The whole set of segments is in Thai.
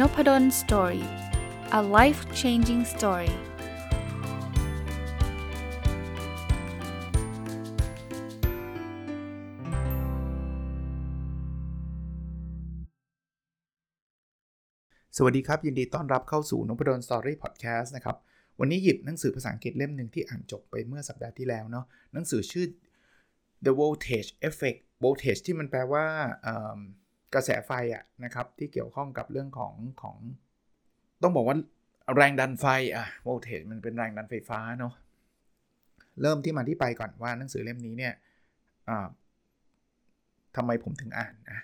Nopadol Story a life changing story สวัสดีครับ ยินดีต้อนรับเข้าสู่นพดล Story Podcast นะครับ วันนี้หยิบหนังสือภาษาอังกฤษเล่มหนึ่งที่อ่านจบไปเมื่อสัปดาห์ที่แล้วเนาะหนังสือชื่อ The Voltage Effect Voltage ที่มันแปลว่า กระแสไฟอะนะครับที่เกี่ยวข้องกับเรื่องของของ ต้องบอกว่าแรงดันไฟอะโวลเทจมันเป็นแรงดันไฟฟ้าเนาะเริ่มที่มาที่ไปก่อนว่าหนังสือเล่มนี้เนี่ยทำไมผมถึงอ่านนะ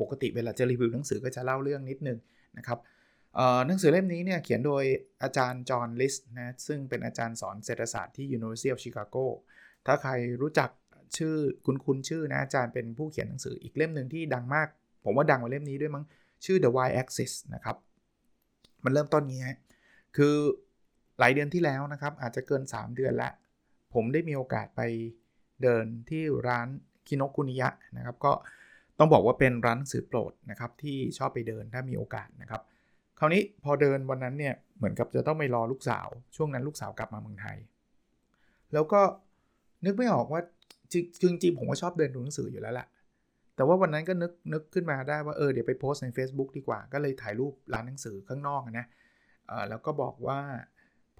ปกติเวลาจะรีวิวหนังสือก็จะเล่าเรื่องนิดนึงนะครับหนังสือเล่มนี้เนี่ยเขียนโดยอาจารย์จอห์นลิสนะซึ่งเป็นอาจารย์สอนเศรษฐศาสตร์ที่ University of Chicago ถ้าใครรู้จักชื่อคุณคุณชื่อนะอาจารย์เป็นผู้เขียนหนังสืออีกเล่มหนึ่งที่ดังมาก ผมว่าดังกว่าเล่มนี้ด้วยมั้งชื่อ The Y Axis นะครับ มันเริ่มต้นงี้ฮะคือหลายเดือนที่แล้วนะครับ อาจจะเกิน 3 เดือนละ ผมได้มีโอกาสไปเดินที่ร้านคินกคุนิยะนะครับ ก็ต้องบอกว่าเป็นร้านหนังสือโปรดนะครับ ที่ชอบไปเดินถ้ามีโอกาสนะครับ คราวนี้พอเดินวันนั้นเนี่ยเหมือนกับจะต้องไปรอลูกสาว ช่วงนั้นลูกสาวกลับมาเมืองไทย แล้วก็นึกไม่ออกว่าจริงๆผมก็ชอบเดินดูหนังสืออยู่แล้วแหละ แต่ว่าวันนั้นก็นึกนึกขึ้นมาได้ว่าเออเดี๋ยวไปโพสใน Facebook ดีกว่า ก็เลยถ่ายรูปร้านหนังสือข้างนอกนะแล้วก็บอกว่า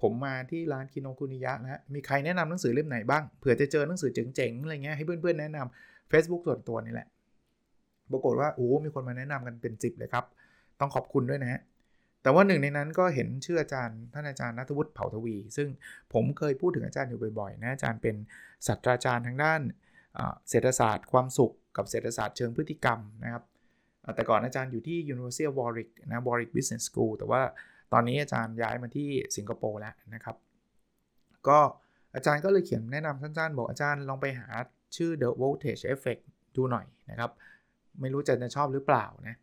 ผมมาที่ร้านคิโนคุนิยะแล้วมีใครแนะนำหนังสือเล่มไหนบ้าง เผื่อจะเจอหนังสือเจ๋งๆอะไรเงี้ยให้เพื่อนๆแนะนำ Facebook ส่วนตัวนี่แหละ ปรากฏว่าโอ้มีคนมาแนะนำกันเป็นจิบเลยครับ ต้องขอบคุณด้วยนะฮะแต่ว่าหนึ่งในนั้นก็เห็นชื่ออาจารย์ท่านอาจารย์นัทวุฒิเผ่าทวี ซึ่งผมเคยพูดถึงอาจารย์อยู่บ่อยๆนะอาจารย์เป็นศาสตราจารย์ทางด้านเศรษฐศาสตร์ความสุข กับเศรษฐศาสตร์เชิงพฤติกรรมนะครับ แต่ก่อนอาจารย์อยู่ที่ University of Warwick นะ Warwick Business School แต่ว่าตอนนี้อาจารย์ย้ายมาที่สิงคโปร์แล้วนะครับ ก็อาจารย์ก็เลยเขียนแนะนำสั้นๆ บอกอาจารย์ลองไปหาชื่อ The Voltage Effect ดูหน่อยนะครับ ไม่รู้จะจะชอบหรือเปล่านะ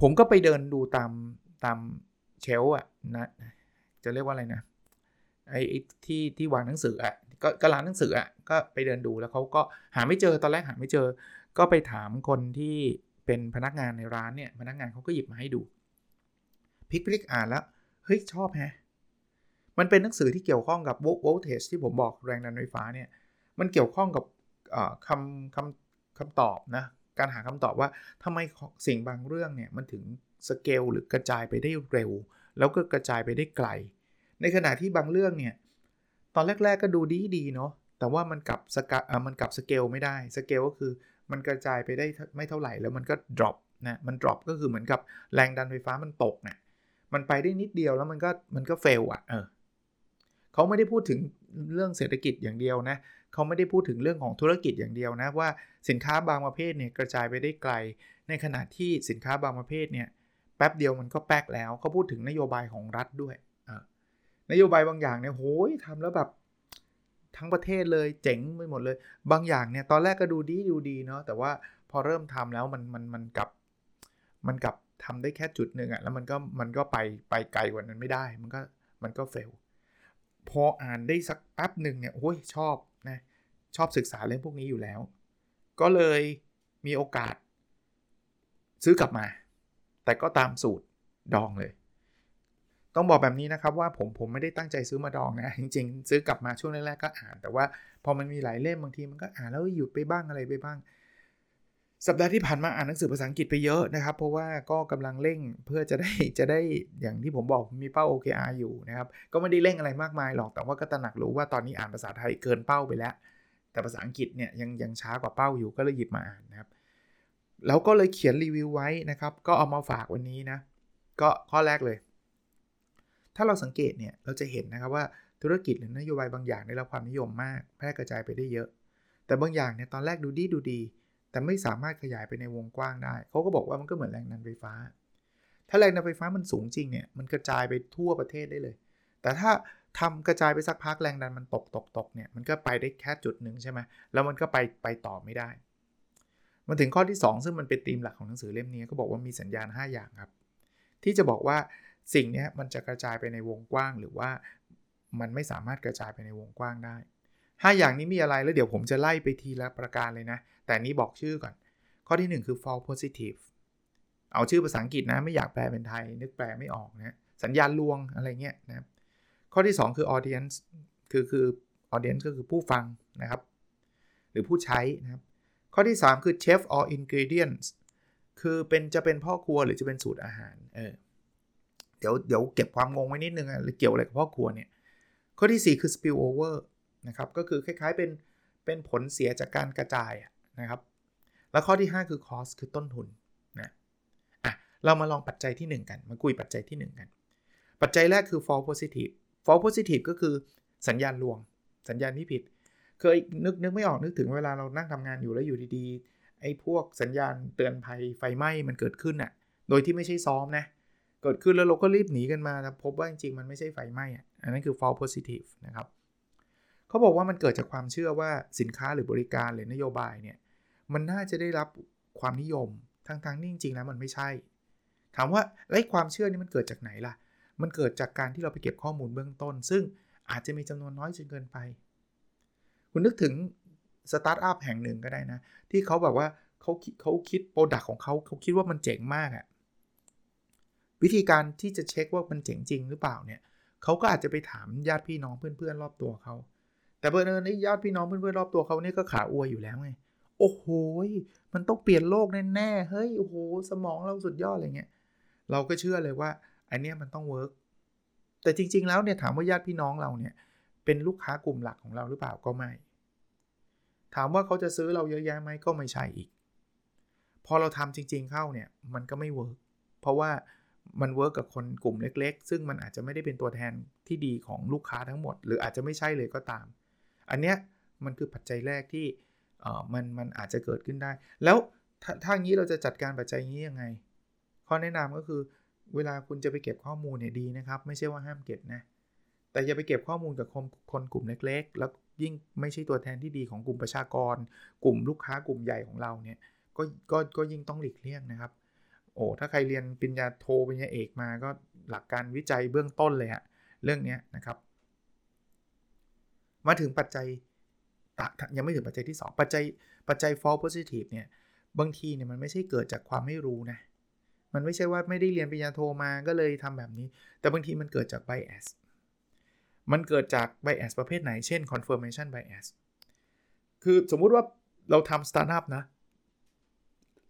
ผมก็ไปเดินดูตามตามเชลอะนะจะเรียกว่าอะไรนะไอ้ที่ที่วางหนังสืออะก็กร้านหนังสืออะก็ไปเดินดูแล้วเขาก็หาไม่เจอตอนแรกหาไม่เจอ ก็ไปถามคนที่เป็นพนักงานในร้านเนี่ย พนักงานเขาก็หยิบมาให้ดู พลิกพลิกอ่านแล้ว เฮ้ย ชอบแฮะ มันเป็นหนังสือที่เกี่ยวข้องกับโวลเทจที่ผมบอกแรงดันไฟฟ้าเนี่ย มันเกี่ยวข้องกับคำคำคำตอบนะ การหาคำตอบว่าทำไมสิ่งบางเรื่องเนี่ย มันถึงสเกลหรือกระจายไปได้เร็ว แล้วก็กระจายไปได้ไกล ในขณะที่บางเรื่องเนี่ย ตอนแรก ๆ ก็ดูดีดีเนาะแต่ว่ามันกลับสกมันกลับสเกลไม่ได้ สเกลก็คือ มันกระจายไปได้ไม่เท่าไหร่แล้วมันก็ drop นะมัน drop ก็คือเหมือนกับแรงดันไฟฟ้ามันตกนะมันไปได้นิดเดียวแล้วมันก็มันก็เฟลอะเออเขาไม่ได้พูดถึงเรื่องเศรษฐกิจอย่างเดียวนะเขาไม่ได้พูดถึงเรื่องของธุรกิจอย่างเดียวนะว่าสินค้าบางประเภทเนี่ยกระจายไปได้ไกล ในขณะที่สินค้าบางประเภทเนี่ยแป๊บเดียวมันก็แป๊กแล้วเขาพูดถึงนโยบายของรัฐด้วยนโยบายบางอย่างเนี่ยโหยทำแล้วแบบ ทั้งประเทศเลยเจ๋งไปหมดเลย บางอย่างเนี่ยตอนแรกก็ดูดีดูดีเนาะแต่ว่าพอเริ่มทำแล้วมันมันมันกลับมันกลับทำได้แค่จุดหนึ่งอะแล้วมันก็มันก็ไปไปไกลกว่านั้นไม่ได้ มันก็มันก็เฟลพออ่านได้สักแป๊บหนึ่งเนี่ยโอ้ยชอบนะชอบศึกษาเรื่องพวกนี้อยู่แล้ว ก็เลยมีโอกาส ซื้อกลับมา แต่ก็ตามสูตรดองเลย ต้องบอกแบบนี้นะครับว่าผมผมไม่ได้ตั้งใจซื้อมาดองนะ จริง ๆ ซื้อกลับมาช่วงแรกๆก็อ่าน แต่ว่าพอมันมีหลายเล่มบางทีมันก็อ่านแล้วหยุดไปบ้างอะไรไปบ้าง สัปดาห์ที่ผ่านมาอ่านหนังสือภาษาอังกฤษไปเยอะนะครับ เพราะว่าก็กำลังเร่งเพื่อจะได้จะได้อย่างที่ผมบอกมีเป้า OKR อยู่นะครับก็ไม่ได้เร่งอะไรมากมายหรอกแต่ว่าก็ตระหนักรู้ว่าตอนนี้อ่านภาษาไทยเกินเป้าไปแล้ว แต่ภาษาอังกฤษเนี่ยยังยังช้ากว่าเป้าอยู่ก็เลยหยิบมาอ่านนะครับแล้วก็เลยเขียนรีวิวไว้นะครับ ก็เอามาฝากวันนี้นะก็ข้อแรกเลย ถ้าเราสังเกตเนี่ยเราจะเห็นนะครับว่าธุรกิจหรือนโยบายบางอย่างได้รับความนิยมมาก แพร่กระจายไปได้เยอะ แต่บางอย่างเนี่ยตอนแรกดูดีดูดี แต่ไม่สามารถขยายไปในวงกว้างได้ เขาก็บอกว่ามันก็เหมือนแรงดันไฟฟ้า ถ้าแรงดันไฟฟ้ามันสูงจริงเนี่ยมันกระจายไปทั่วประเทศได้เลย แต่ถ้าทำกระจายไปสักพักแรงดันมันตกตกตกเนี่ยมันก็ไปได้แค่จุดหนึ่งใช่ไหมแล้วมันก็ไปไปต่อไม่ได้ มันถึงข้อที่ 2 ซึ่งมันเป็นธีมหลักของหนังสือเล่มนี้ก็บอกว่ามีสัญญาณ 5 อย่างครับ ที่จะบอกว่า สิ่งนี้มันจะกระจายไปในวงกว้าง หรือว่ามันไม่สามารถกระจายไปในวงกว้างได้ 5 อย่างนี้มีอะไรแล้วเดี๋ยวผมจะไล่ไปทีละประการเลยนะ แต่นี้บอกชื่อก่อน ข้อที่ 1 คือ false positive เอาชื่อภาษาอังกฤษนะ ไม่อยากแปลเป็นไทย นึกแปลไม่ออกนะ สัญญาณลวงอะไรเงี้ยนะข้อที่ 2 คือ audience คือคือ audience ก็คือผู้ฟังนะครับ หรือผู้ใช้นะครับ ข้อที่ 3 คือ chef or ingredients คือเป็นจะเป็นพ่อครัวหรือจะเป็นสูตรอาหาร เออ เดี๋ยวเดี๋ยวเก็บความงงไว้นิดนึงอะเกี่ยวอะไรกับพ่อครัวเนี่ยข้อที่ 4 คือ spill over นะครับก็คือคล้ายๆเป็นเป็นผลเสียจากการกระจายนะครับ แล้วข้อที่ 5 คือ cost คือต้นทุนนะอะเรามาลองปัจจัยที่ 1 กันมาคุยปัจจัยที่ 1 กัน ปัจจัยแรกคือ false positive false positive ก็คือสัญญาณลวง สัญญาณที่ผิด เคยนึกนึกไม่ออกนึกถึงเวลาเรานั่งทำงานอยู่แล้วอยู่ดีๆไอ้พวกสัญญาณเตือนภัยไฟไหม้มันเกิดขึ้นอะ่ะโดยที่ไม่ใช่ซ้อมนะ เกิดขึ้นแล้วเราก็รีบหนีกันมาพบว่าจริงๆ มันไม่ใช่ไฟไหม้อันนั้นคือ false positive นะครับเขาบอกว่ามันเกิดจากความเชื่อว่าสินค้าหรือบริการหรือนโยบายเนี่ยมันน่าจะได้รับความนิยมทั้งๆที่จริงๆแล้วมันไม่ใช่ ถามว่าไอ้ความเชื่อนี้มันเกิดจากไหนล่ะ มันเกิดจากการที่เราไปเก็บข้อมูลเบื้องต้น ซึ่งอาจจะมีจำนวนน้อยจนเกินไป คุณนึกถึงสตาร์ทอัพแห่งหนึ่งก็ได้นะ ที่เขาแบบว่าเขาเขาคิด product ของเขาเขาคิดว่ามันเจ๋งมากอะ วิธีการที่จะเช็คว่ามันเจ๋งจริงหรือเปล่าเนี่ยเขาก็อาจจะไปถามญาติพี่น้องเพื่อนๆรอบตัวเขาแต่เผอิญไอ้ญาติพี่น้องเพื่อนๆรอบตัวเขาเนี่ยก็ขาอวยอยู่แล้วไงโอ้โหมันต้องเปลี่ยนโลกแน่ๆเฮ้ยโอ้โหสมองเราสุดยอดอะไรเงี้ยเราก็เชื่อเลยว่าอันนี้มันต้อง work แต่จริง ๆ แล้วเนี่ยถามว่าญาติพี่น้องเราเนี่ยเป็นลูกค้ากลุ่มหลักของเราหรือเปล่าก็ไม่ถามว่าเขาจะซื้อเราเยอะแยะไหมก็ไม่ใช่อีก พอเราทำจริง ๆเข้าเนี่ยมันก็ไม่ work เพราะว่า มัน work กับคนกลุ่มเล็ก ๆ ซึ่งมันอาจจะไม่ได้เป็นตัวแทนที่ดีของลูกค้าทั้งหมด หรืออาจจะไม่ใช่เลยก็ตาม อันเนี้ยมันคือปัจจัยแรกที่เออมันมันอาจจะเกิดขึ้นได้ แล้วถ้าถ้างี้เราจะจัดการปัจจัยนี้ยังไง ข้อแนะนำก็คือเวลาคุณจะไปเก็บข้อมูลเนี่ยดีนะครับ ไม่ใช่ว่าห้ามเก็บนะ แต่อย่าไปเก็บข้อมูลกับคนคนกลุ่มเล็ก ๆ แล้วยิ่งไม่ใช่ตัวแทนที่ดีของกลุ่มประชากร กลุ่มลูกค้ากลุ่มใหญ่ของเราเนี่ยก็ก็ก็ยิ่งต้องหลีกเลี่ยงนะครับ โอ้ถ้าใครเรียนปริญญาโทปริญญาเอกมาก็หลักการวิจัยเบื้องต้นเลยฮะเรื่องนี้นะครับ มาถึงปัจจัยยังไม่ถึงปัจจัยที่ 2 ปัจจัยปัจจัย false positive เนี่ยบางทีเนี่ยมันไม่ใช่เกิดจากความไม่รู้นะมันไม่ใช่ว่าไม่ได้เรียนปริญญาโทมาก็เลยทำแบบนี้ แต่บางทีมันเกิดจาก bias มันเกิดจาก bias ประเภทไหน เช่น confirmation bias คือสมมุติว่าเราทำสตาร์ทอัพนะ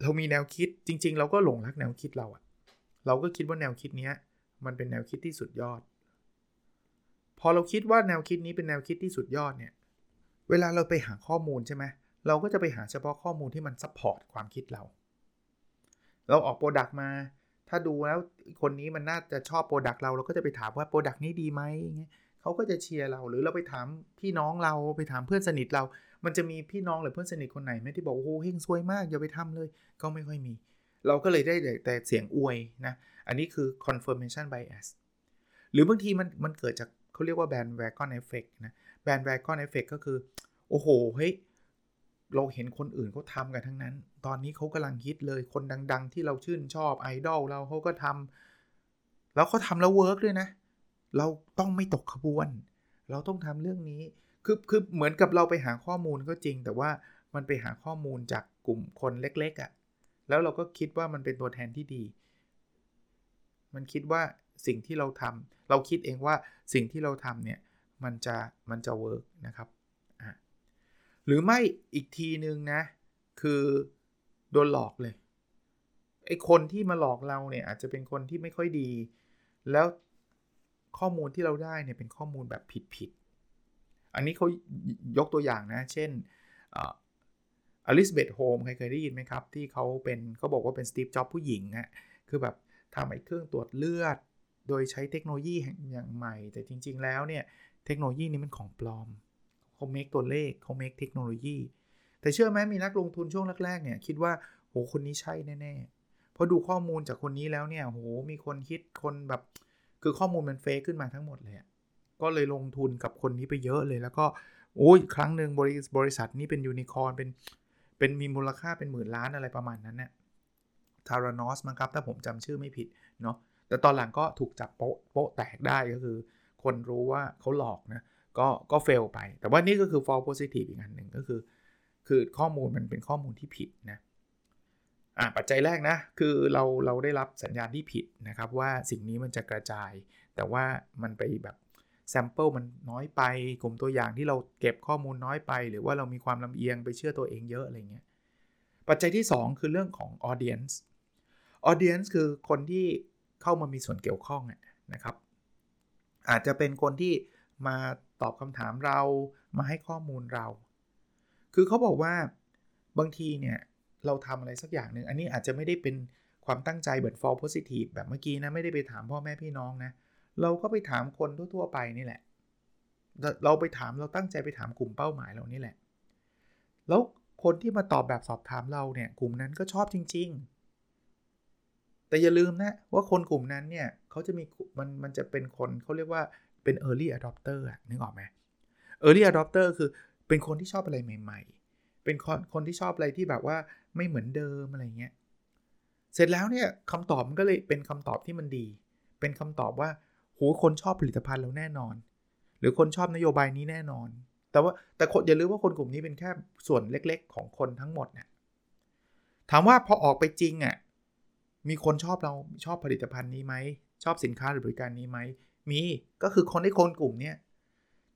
เรามีแนวคิดจริง ๆ เราก็หลงรักแนวคิดเราอะเราก็คิดว่าแนวคิดเนี้ยมันเป็นแนวคิดที่สุดยอด พอเราคิดว่าแนวคิดนี้เป็นแนวคิดที่สุดยอดเนี่ย เวลาเราไปหาข้อมูลใช่ไหมเราก็จะไปหาเฉพาะข้อมูลที่มัน support ความคิดเรา เราออก product มา ถ้าดูแล้วคนนี้มันน่าจะชอบ product เราเราก็จะไปถามว่า product นี้ดีไหมเงี้ยเขาก็จะเชียร์เรา หรือเราไปถามพี่น้องเราไปถามเพื่อนสนิทเรา มันจะมีพี่น้องหรือเพื่อนสนิทคนไหนไหมที่บอกโอ้โหเฮงซวยมากอย่าไปทำเลย ก็ไม่ค่อยมี เราก็เลยได้แต่เสียงอวยนะ อันนี้คือ confirmation bias หรือบางทีมันมันเกิดจากเขาเรียกว่า bandwagon effect นะ bandwagon effect ก็คือ โอ้โหเฮ้ยเราเห็นคนอื่นเขาทำกันทั้งนั้น ตอนนี้เขากำลังฮิตเลย คนดัง ๆ ที่เราชื่นชอบไอดอลเราเขาก็ทำแล้วเขาทำแล้ว work ด้วยนะ เราต้องไม่ตกขบวน เราต้องทำเรื่องนี้ คือคือเหมือนกับเราไปหาข้อมูลก็จริง แต่ว่ามันไปหาข้อมูลจากกลุ่มคนเล็กๆอะ่ะแล้วเราก็คิดว่ามันเป็นตัวแทนที่ดี มันคิดว่าสิ่งที่เราทำเราคิดเองว่าสิ่งที่เราทำเนี่ยมันจะมันจะเวิร์กนะครับอะหรือไม่อีกทีนึงนะ คือโดนหลอกเลยไอ้คนที่มาหลอกเราเนี่ยอาจจะเป็นคนที่ไม่ค่อยดี แล้วข้อมูลที่เราได้เนี่ยเป็นข้อมูลแบบผิด อันนี้เขายกตัวอย่างนะ เช่นอลิซเบธโฮมใครเคยได้ยินไหมครับ ที่เขาเป็นเขาบอกว่าเป็นสตีฟจ็อบผู้หญิงอะคือแบบทำไอ้เครื่องตรวจเลือด โดยใช้เทคโนโลยีอย่างใหม่ แต่จริง ๆ แล้วเนี่ย เทคโนโลยีนี้มันของปลอมเขาเมคตัวเลขเขาเมคเทคโนโลยีแต่เชื่อไหมมีนักลงทุนช่วงแรกๆเนี่ยคิดว่าโหคนนี้ใช่แน่ๆเพอดูข้อมูลจากคนนี้แล้วเนี่ยโหมีคนคิดคนแบบคือข้อมูลมันเฟกขึ้นมาทั้งหมดเลย ก็เลยลงทุนกับคนนี้ไปเยอะเลย แล้วก็โอ้ยครั้งหนึ่งบริบริษัทนี้เป็นยูนิคอร์นเป็นเป็นมีมูลค่าเป็นหมื่นล้านอะไรประมาณนั้นเนี่ย Theranos มั้งครับ ถ้าผมจำชื่อไม่ผิดเนาะแต่ตอนหลังก็ถูกจับโป๊ะโป๊ะแตกได้ก็คือ คนรู้ว่าเขาหลอกนะก็ก็ fail ไป แต่ว่านี่ก็คือ false positive อีกอันหนึ่งก็คือ คือข้อมูลมันเป็นข้อมูลที่ผิดนะอ่าปัจจัยแรกนะ คือเราเราได้รับสัญญาณที่ผิดนะครับ ว่าสิ่งนี้มันจะกระจาย แต่ว่ามันไปแบบ sample มันน้อยไป กลุ่มตัวอย่างที่เราเก็บข้อมูลน้อยไป หรือว่าเรามีความลำเอียงไปเชื่อตัวเองเยอะอะไรเงี้ยปัจจัยที่ 2 คือเรื่องของ audience audience คือคนที่เข้ามามีส่วนเกี่ยวข้องนะครับ อาจจะเป็นคนที่มาตอบคำถามเรามาให้ข้อมูลเรา คือเขาบอกว่าบางทีเนี่ย เราทำอะไรสักอย่างหนึ่ง อันนี้อาจจะไม่ได้เป็นความตั้งใจแบบ fall positive แบบเมื่อกี้นะ ไม่ได้ไปถามพ่อแม่พี่น้องนะ เราก็ไปถามคนทั่ว ๆ ไปนี่แหละ เราไปถามเราตั้งใจไปถามกลุ่มเป้าหมายเรานี่แหละ แล้วคนที่มาตอบแบบสอบถามเราเนี่ย กลุ่มนั้นก็ชอบจริง ๆ แต่อย่าลืมนะว่าคนกลุ่มนั้นเนี่ยเขาจะมีมันมันจะเป็นคนเขาเรียกว่าเป็น early adopter อะนึกออกไหม early adopter คือเป็นคนที่ชอบอะไรใหม่ ๆ เป็นคนคนที่ชอบอะไรที่แบบว่าไม่เหมือนเดิมอะไรเงี้ย เสร็จแล้วเนี่ยคำตอบมันก็เลยเป็นคำตอบที่มันดี เป็นคำตอบว่า โหคนชอบผลิตภัณฑ์เราแน่นอน หรือคนชอบนโยบายนี้แน่นอน แต่ว่าแต่คนอย่าลืมว่าคนกลุ่มนี้เป็นแค่ส่วนเล็กๆ ของคนทั้งหมดเนี่ยถามว่าพอออกไปจริงอะ่ะมีคนชอบเราชอบผลิตภัณฑ์นี้ไหมชอบสินค้าหรือบริการนี้ไหมมีก็คือคนในคนกลุ่มเนี้ย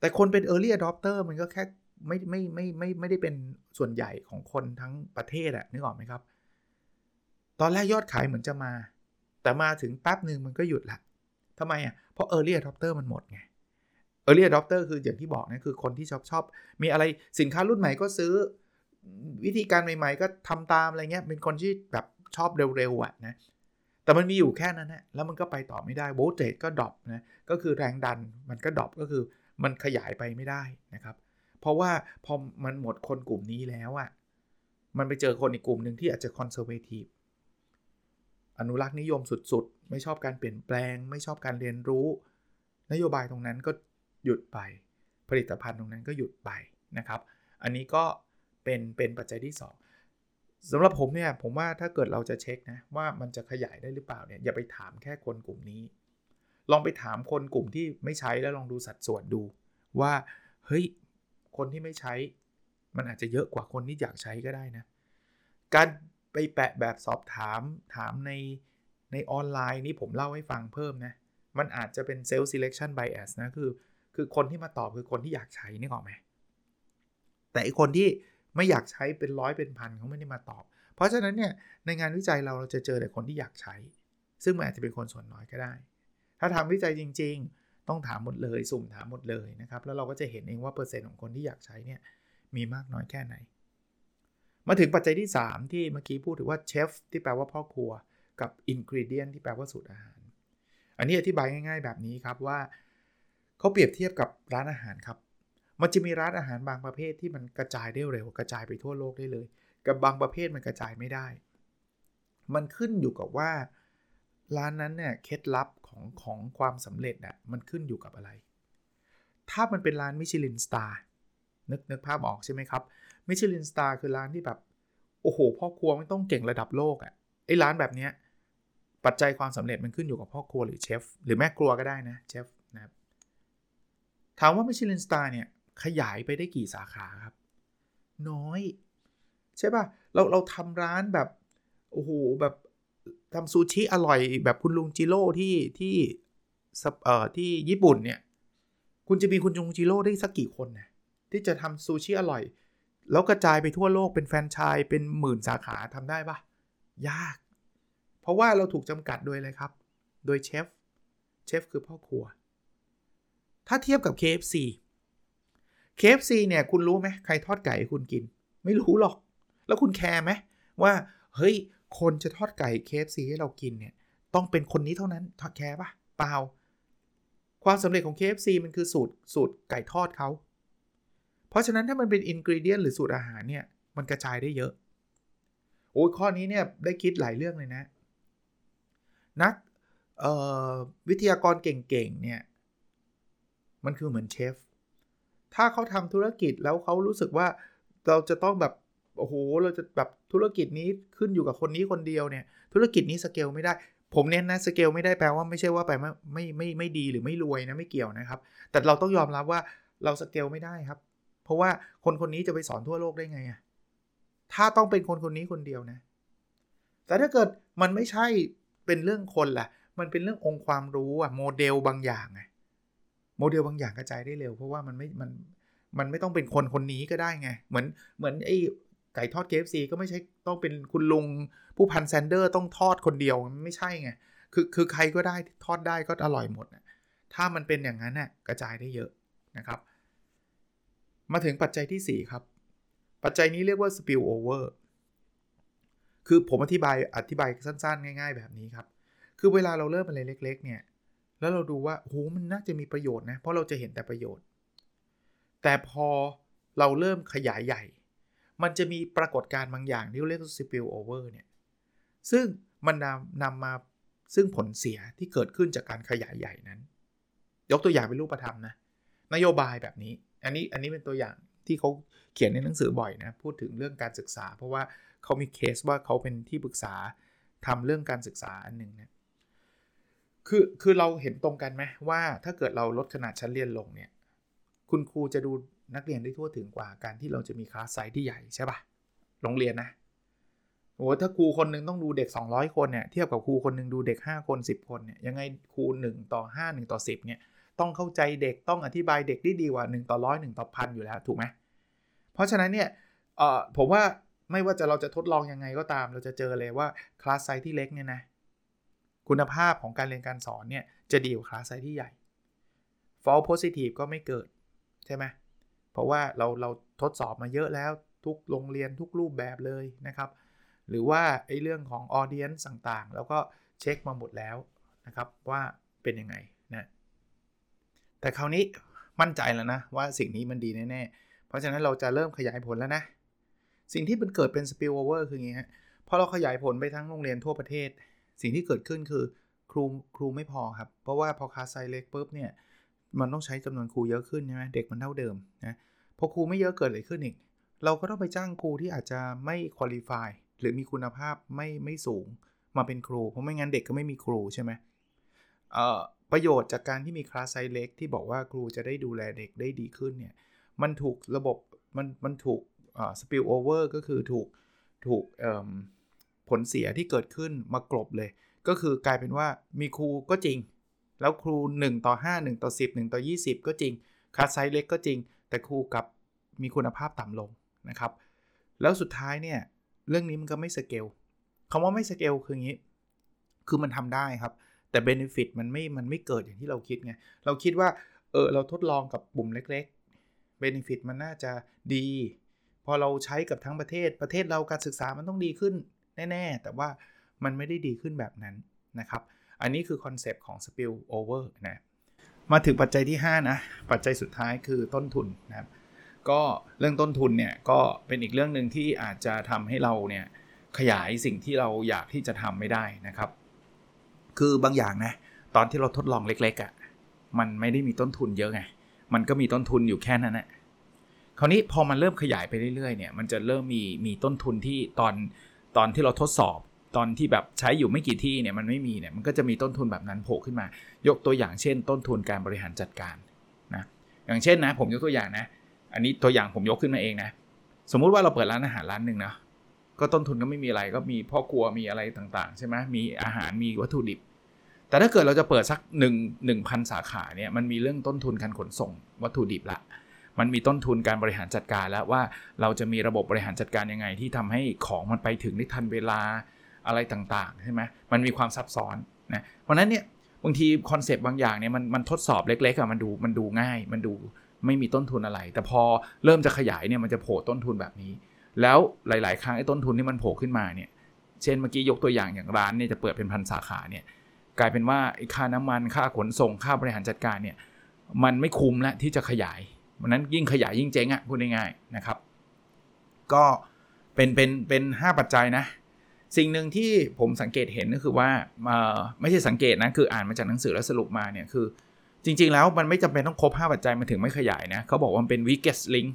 แต่คนเป็น early adopter มันก็แค่ไม่ไม่ไม่ไม่ไม่ได้เป็นส่วนใหญ่ของคนทั้งประเทศอะนึกออกไหมครับ ตอนแรกยอดขายเหมือนจะมา แต่มาถึงแป๊บหนึ่งมันก็หยุดละ ทำไมอะ เพราะ early adopter มันหมดไง early adopter คืออย่างที่บอกนะคือคนที่ชอบชอบ มีอะไรสินค้ารุ่นใหม่ก็ซื้อวิธีการใหม่ๆ ก็ทำตามอะไรเงี้ย เป็นคนที่แบบชอบเร็วๆอะนะ แต่มันมีอยู่แค่นั้นนะแล้วมันก็ไปต่อไม่ได้ voltage ก็ drop นะ ก็คือแรงดันมันก็ drop ก็คือมันขยายไปไม่ได้นะครับ เพราะว่าพอมันหมดคนกลุ่มนี้แล้วอะ่ะ มันไปเจอคนอีกกลุ่มหนึ่งที่อาจจะคอนเซอร์เวทีฟ อนุรักษ์นิยมสุดๆ ไม่ชอบการเปลี่ยนแปลง ไม่ชอบการเรียนรู้ นโยบายตรงนั้นก็หยุดไป ผลิตภัณฑ์ตรงนั้นก็หยุดไปนะครับ อันนี้ก็เป็นเป็นปัจจัยที่ 2สำหรับผมเนี่ยผมว่าถ้าเกิดเราจะเช็คนะว่ามันจะขยายได้หรือเปล่าเนี่ยอย่าไปถามแค่คนกลุ่มนี้ ลองไปถามคนกลุ่มที่ไม่ใช้แล้วลองดูสัดส่วนดูว่าเฮ้ยคนที่ไม่ใช้ มันอาจจะเยอะกว่าคนที่อยากใช้ก็ได้นะ การ ไปแปะแบบสอบถามถามในในออนไลน์นี่ผมเล่าให้ฟังเพิ่มนะ มันอาจจะเป็น self selection bias นะ คือ คือคนที่มาตอบคือคนที่อยากใช้นี่หรอไหมแต่อีกคนที่ไม่อยากใช้เป็นร้อยเป็นพันเขาไม่ได้มาตอบ เพราะฉะนั้นเนี่ยในงานวิจัยเราเราจะเจอแต่คนที่อยากใช้ ซึ่งมันอาจจะเป็นคนส่วนน้อยก็ได้ ถ้าทำวิจัยจริง ๆ ต้องถามหมดเลยสุ่มถามหมดเลยนะครับ แล้วเราก็จะเห็นเองว่าเปอร์เซ็นต์ของคนที่อยากใช้เนี่ยมีมากน้อยแค่ไหน มาถึงปัจจัยที่ 3 ที่เมื่อกี้พูดถึงว่าเชฟที่แปลว่าพ่อครัว กับอินกริเดียนที่แปลว่าสูตรอาหาร อันนี้อธิบายง่าย ๆ แบบนี้ครับว่าเขาเปรียบเทียบกับร้านอาหารครับ มันจะมีร้านอาหารบางประเภทที่มันกระจายได้เร็วกระจายไปทั่วโลกได้เลย กับบางประเภทมันกระจายไม่ได้ มันขึ้นอยู่กับว่าร้านนั้นเนี่ยเคล็ดลับของของความสำเร็จอะมันขึ้นอยู่กับอะไร ถ้ามันเป็นร้าน Michelin star นึกนึกภาพออกใช่ไหมครับ Michelin star คือร้านที่แบบ โอ้โห พ่อครัวแม่งต้องเก่งระดับโลกอะ่ะไอ้ร้านแบบเนี้ยปัจจัยความสำเร็จมันขึ้นอยู่กับพ่อครัวหรือเชฟหรือแม่ครัวก็ได้นะเชฟนะครับถามว่า Michelin star เนี่ยขยายไปได้กี่สาขาครับ น้อย ใช่ป่ะ เราเราทำร้านแบบ โอ้โห แบบทำซูชิอร่อยแบบคุณลุงจิโร่ที่ที่เอ่อที่ญี่ปุ่นเนี่ย คุณจะมีคุณลุงจิโร่ได้สักกี่คนนะที่จะทำซูชิอร่อย แล้วกระจายไปทั่วโลกเป็นแฟนชส์เป็นหมื่นสาขาทำได้ปะยาก เพราะว่าเราถูกจำกัดโดยอะไรครับ โดยเชฟ เชฟคือพ่อครัว ถ้าเทียบกับ KFC KFC เนี่ยคุณรู้ไหมใครทอดไก่คุณกิน ไม่รู้หรอก แล้วคุณแคร์ไหมว่า เฮ้ย คนจะทอดไก่ KFC ให้เรากินเนี่ย ต้องเป็นคนนี้เท่านั้นทอดแคร์ปะเปล่า ความสำเร็จของ KFC มันคือสูตรสูตรไก่ทอดเขา เพราะฉะนั้นถ้ามันเป็นอินกริเดียนหรือสูตรอาหารเนี่ย มันกระจายได้เยอะ โอ้ยข้อนี้เนี่ยได้คิดหลายเรื่องเลยนะ นักวิทยากรเก่งๆเนี่ย มันคือเหมือนเชฟ ถ้าเขาทำธุรกิจแล้วเขารู้สึกว่าเราจะต้องแบบโอ้โห เราจะแบบธุรกิจนี้ขึ้นอยู่กับคนนี้คนเดียวเนี่ย ธุรกิจนี้สเกลไม่ได้ ผมเน้นนะสเกลไม่ได้แปลว่าไม่ใช่ว่าไปไม่ไม่ไม่ไม่ดีหรือไม่รวยนะไม่เกี่ยวนะครับ แต่เราต้องยอมรับว่าเราสเกลไม่ได้ครับ ราะว่าคนคนนี้จะไปสอนทั่วโลกได้ไงอะถ้าต้องเป็นคนคนนี้คนเดียวนะ แต่ถ้าเกิดมันไม่ใช่เป็นเรื่องคนล่ะ มันเป็นเรื่ององค์ความรู้อะโมเดลบางอย่างไงโมเดลบางอย่างกระจายได้เร็ว เพราะว่ามันไม่ มัน มันไม่ต้องเป็นคนคนนี้ก็ได้ไง เหมือน เหมือนไอ้ไก่ทอด KFC ก็ไม่ใช่ต้องเป็นคุณลุงผู้พันแซนเดอร์ต้องทอดคนเดียวไม่ใช่ไง คือ คือใครก็ได้ทอดได้ก็อร่อยหมดนะถ้ามันเป็นอย่างนั้นน่ะกระจายได้เยอะนะครับ มาถึงปัจจัยที่ 4 ครับ ปัจจัยนี้เรียกว่า spill over คือผมอธิบายอธิบายสั้นๆ ง่าย ๆ แบบนี้ครับ คือเวลาเราเริ่มอะไรเล็ก ๆ เนี่ย แล้วเราดูว่าโหมันน่าจะมีประโยชน์นะ เพราะเราจะเห็นแต่ประโยชน์ แต่พอเราเริ่มขยายใหญ่ มันจะมีปรากฏการณ์บางอย่างที่เรียกว่า spill over เนี่ย ซึ่งมันนำนำมาซึ่งผลเสียที่เกิดขึ้นจากการขยายใหญ่นั้น ยกตัวอย่างเป็นรูปธรรมนะ นโยบายแบบนี้ อันนี้อันนี้เป็นตัวอย่างที่เขาเขียนในหนังสือบ่อยนะ พูดถึงเรื่องการศึกษา เพราะว่าเขามีเคสว่าเขาเป็นที่ปรึกษาทำเรื่องการศึกษาอันหนึ่งนะคือคือเราเห็นตรงกันไหมว่าถ้าเกิดเราลดขนาดชั้นเรียนลงเนี่ยคุณครูจะดูนักเรียนได้ทั่วถึงกว่าการที่เราจะมี class size ที่ใหญ่ใช่ปะโรงเรียนนะโอ้ถ้าครูคนนึงต้องดูเด็ก 200 คนเนี่ยเทียบกับครูคนนึงดูเด็ก 5 คน 10 คนเนี่ยยังไงครู1ต่อ5 1ต่อ10เนี่ย ต้องเข้าใจเด็กต้องอธิบายเด็กได้ดีกว่า 1 ต่อร้อย1ต่อพันอยู่แล้วถูกไหมเพราะฉะนั้นเนี่ยผมว่าไม่ว่าจะเราจะทดลองยังไงก็ตาม เราจะเจอเลยว่า class size ที่เล็กเนี่ยนะคุณภาพของการเรียนการสอนเนี่ยจะดีกว่า class size ที่ใหญ่ false positive ก็ไม่เกิดใช่ไหมเพราะว่าเราเราทดสอบมาเยอะแล้วทุกโรงเรียนทุกรูปแบบเลยนะครับ หรือว่าไอ้เรื่องของ audience ต่างๆ แล้วก็เช็คมาหมดแล้วนะครับว่าเป็นยังไงนะ แต่คราวนี้มั่นใจแล้วนะว่าสิ่งนี้มันดีแน่ๆ เพราะฉะนั้นเราจะเริ่มขยายผลแล้วนะ สิ่งที่มันเกิดเป็น spill over คืออย่างนี้ฮะพอเราขยายผลไปทั้งโรงเรียนทั่วประเทศ สิ่งที่เกิดขึ้นคือครูครูไม่พอครับ เพราะว่าพอคาไซเล็กปุ๊บเนี่ยมันต้องใช้จำนวนครูเยอะขึ้นใช่ไหมเด็กมันเท่าเดิมนะพอครูไม่เยอะเกิดอะไรขึ้นอีก เราก็ต้องไปจ้างครูที่อาจจะไม่ qualify หรือมีคุณภาพไม่ไม่สูงมาเป็นครู เพราะไม่งั้นเด็กก็ไม่มีครูใช่ไหมเอ่อ ประโยชน์จากการที่มี class size เล็กที่บอกว่าครูจะได้ดูแลเด็กได้ดีขึ้นเนี่ยมันถูกระบบมันมันถูก spillover ก็คือถูกถูกผลเสียที่เกิดขึ้นมากลบเลย ก็คือกลายเป็นว่ามีครูก็จริง แล้วครู 1 ต่อ 5 1 ต่อ 10 1 ต่อ 20 ก็จริง class size เล็กก็จริง แต่ครูกลับมีคุณภาพต่ำลงนะครับ แล้วสุดท้ายเนี่ย เรื่องนี้มันก็ไม่สเกลคำว่าไม่สเกลคืออย่างนี้ คือมันทำได้ครับ แต่ benefit มันไม่มันไม่เกิดอย่างที่เราคิดไงเราคิดว่าเออเราทดลองกับกลุ่มเล็กๆ benefit มันน่าจะดี พอเราใช้กับทั้งประเทศประเทศเราการศึกษามันต้องดีขึ้นแน่ๆ แต่ว่ามันไม่ได้ดีขึ้นแบบนั้นนะครับ อันนี้คือคอนเซปต์ของ spill over นะมาถึงปัจจัยที่ 5 นะ ปัจจัยสุดท้ายคือต้นทุนนะครับ ก็เรื่องต้นทุนเนี่ยก็เป็นอีกเรื่องหนึ่งที่อาจจะทำให้เราเนี่ยขยายสิ่งที่เราอยากที่จะทำไม่ได้นะครับ คือบางอย่างนะตอนที่เราทดลองเล็กๆอะ่ะมันไม่ได้มีต้นทุนเยอะไงมันก็มีต้นทุนอยู่แค่นั้นแหละคราวนี้พอมันเริ่มขยายไปเรื่อยๆเนี่ยมันจะเริ่มมีมีต้นทุนที่ตอนตอนที่เราทดสอบตอนที่แบบใช้อยู่ไม่กี่ที่เนี่ยมันไม่มีเนี่ยมันก็จะมีต้นทุนแบบนั้นโผล่ขึ้นมา ยกตัวอย่างเช่น ต้นทุนการบริหารจัดการนะอย่างเช่นนะผมยกตัวอย่างนะ อันนี้ตัวอย่างผมยกขึ้นมาเองนะ สมมุติว่าเราเปิดร้านอาหารร้านหนึ่งนะก็ต้นทุนก็ไม่มีอะไรก็มีพ่อครัวมีอะไรต่างๆ ใช่ไหมมีอาหารมีวัตถุดิบ แต่ถ้าเกิดเราจะเปิดสัก1 1 0 0 0 สาขาเนี่ยมันมีเรื่องต้นทุนการขนส่งวัตถุดิบละ มันมีต้นทุนการบริหารจัดการแล้วว่าเราจะมีระบบบริหารจัดการยังไง ที่ทำให้ของมันไปถึงได้ทันเวลาอะไรต่างๆใช่ไหมมันมีความซับซ้อนนะเพราะนั้นเนี่ยบางทีคอนเซปต์บางอย่างเนี่ยมันมันทดสอบเล็กๆอะมันดูมันดูง่าย มันดูไม่มีต้นทุนอะไร แต่พอเริ่มจะขยายเนี่ยมันจะโผล่ต้นทุนแบบนี้ แล้วหลาย ๆ ครั้งไอ้ต้นทุนที่มันโผล่ขึ้นมาเนี่ยเช่นเมื่อกี้ยกตัวอย่างอย่างร้านเนี่ยจะเปิดเป็นพันสาขาเนี่ย กลายเป็นว่าไอ้ค่าน้ำมันค่าขนส่งค่าบริหารจัดการเนี่ยมันไม่คุ้มแล้วที่จะขยายวันนั้นยิ่งขยายยิ่งเจ๊งอะ่ะพูดง่ายๆนะครับ ก็เป็นเป็นเป็นห้าปัจจัยนะ สิ่งหนึ่งที่ผมสังเกตเห็นก็คือว่าไม่ใช่สังเกตนะคืออ่านมาจากหนังสือแล้วสรุปมาเนี่ยคือ จริง ๆ แล้วมันไม่จำเป็นต้องครบ 5 ปัจจัยมันถึงไม่ขยายนะเขาบอกว่ามันเป็น weakest link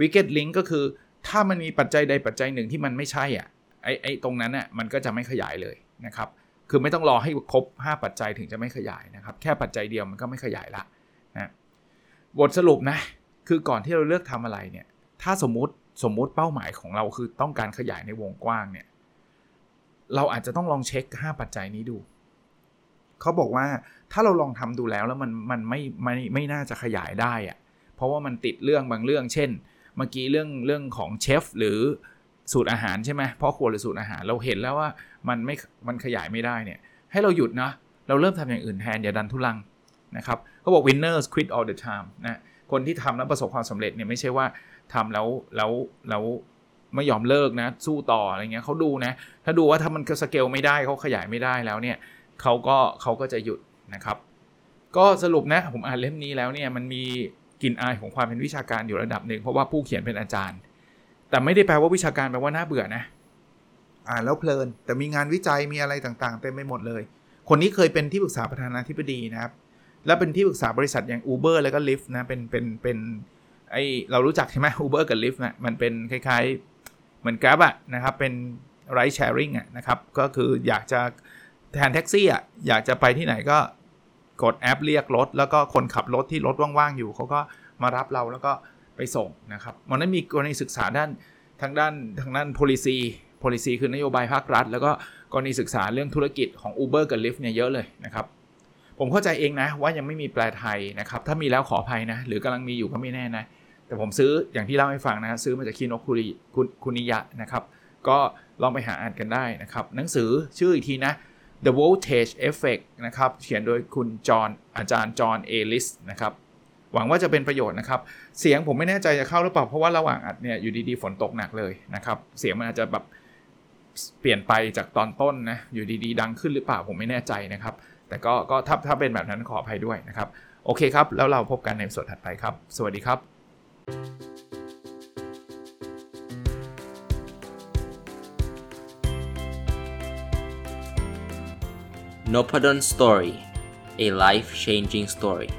weakest link ก็คือ ถ้ามันมีปัจจัยใดปัจจัยหนึ่งที่มันไม่ใช่อะไอ้ไอ้ตรงนั้นอะมันก็จะไม่ขยายเลยนะครับ คือไม่ต้องรอให้ครบ 5 ปัจจัยถึงจะไม่ขยายนะครับ แค่ปัจจัยเดียวมันก็ไม่ขยายละนะบทสรุปนะ คือก่อนที่เราเลือกทำอะไรเนี่ย ถ้าสมมติสมมุติเป้าหมายของเราคือต้องการขยายในวงกว้างเนี่ย เราอาจจะต้องลองเช็ค 5 ปัจจัยนี้ดู เขาบอกว่าถ้าเราลองทำดูแล้วแล้วมันมันไม่ไม่ไม่น่าจะขยายได้อะเพราะว่ามันติดเรื่องบางเรื่อง เช่น เมื่อกี้เรื่องเรื่องของเชฟหรือ สูตรอาหารใช่ไหมพ่อครัวหรือสูตรอาหารเราเห็นแล้วว่ามันไม่มันขยายไม่ได้เนี่ยให้เราหยุดนะเราเริ่มทำอย่างอื่นแทนอย่าดันทุลังนะครับเขาบอก winners quit all the time นะคนที่ทำแล้วประสบความสำเร็จเนี่ยไม่ใช่ว่าทำแล้วแล้วแล้วไม่ยอมเลิกนะสู้ต่ออะไรเงี้ยเขาดูนะถ้าดูว่าถ้ามันสเกลไม่ได้เขาขยายไม่ได้แล้วเนี่ยเขาก็เขาก็จะหยุดนะครับ ก็สรุปนะผมอ่านเล่มนี้แล้วเนี่ยมันมีกลิ่นอายของความเป็นวิชาการอยู่ระดับหนึ่งเพราะว่าผู้เขียนเป็นอาจารย์ แต่ไม่ได้แปลว่าวิชาการแปลว่าน่าเบื่อนะ อ่านแล้วเพลิน แต่มีงานวิจัยมีอะไรต่างๆเต็มไปหมดเลย คนนี้เคยเป็นที่ปรึกษาประธานาธิบดีนะครับ และเป็นที่ปรึกษาบริษัทอย่าง Uber แล้วก็ Lyft นะเป็นเป็นเป็นไอเรารู้จักใช่ไหม Uber กับ Lyft นะมันเป็นคล้ายๆ เหมือน Grab อะนะครับ เป็น ride sharing อะนะครับ ก็คืออยากจะแทนแท็กซี่อะอยากจะไปที่ไหนก็กดแอปเรียกรถ แล้วก็คนขับรถที่รถว่างๆอยู่เขาก็มารับเราแล้วก็ ไปส่งนะครับมันนั้นมีกรณีศึกษาด้านทางด้านทางด้าน policy policy คือนโยบายภาครัฐ แล้วก็กรณีศึกษาเรื่องธุรกิจของ Uber กับ Lyft เนี่ยเยอะเลยนะครับ ผมเข้าใจเองนะ ว่ายังไม่มีแปลไทยนะครับ ถ้ามีแล้วขออภัยนะ หรือกำลังมีอยู่ก็ไม่แน่นะ แต่ผมซื้ออย่างที่เล่าให้ฟังนะซื้อมาจากคีโนคุริคุนิยะนะครับ ก็ลองไปหาอ่านกันได้นะครับ หนังสือชื่ออีกทีนะ The Voltage Effect นะครับ เขียนโดยคุณจอห์นอาจารย์จอห์นเอลิสนะครับ หวังว่าจะเป็นประโยชน์นะครับ เสียงผมไม่แน่ใจจะเข้าหรือเปล่า เพราะว่าระหว่างอัดเนี่ยอยู่ดีๆฝนตกหนักเลยนะครับ เสียงมันอาจจะแบบเปลี่ยนไปจากตอนต้นนะ อยู่ดีๆ ดังขึ้นหรือเปล่าผมไม่แน่ใจนะครับ แต่ก็ก็ถ้าถ้าเป็นแบบนั้นขออภัยด้วยนะครับ โอเคครับ แล้วเราพบกันในสดถัดไปครับ สวัสดีครับ n o p a d o n Story a life changing story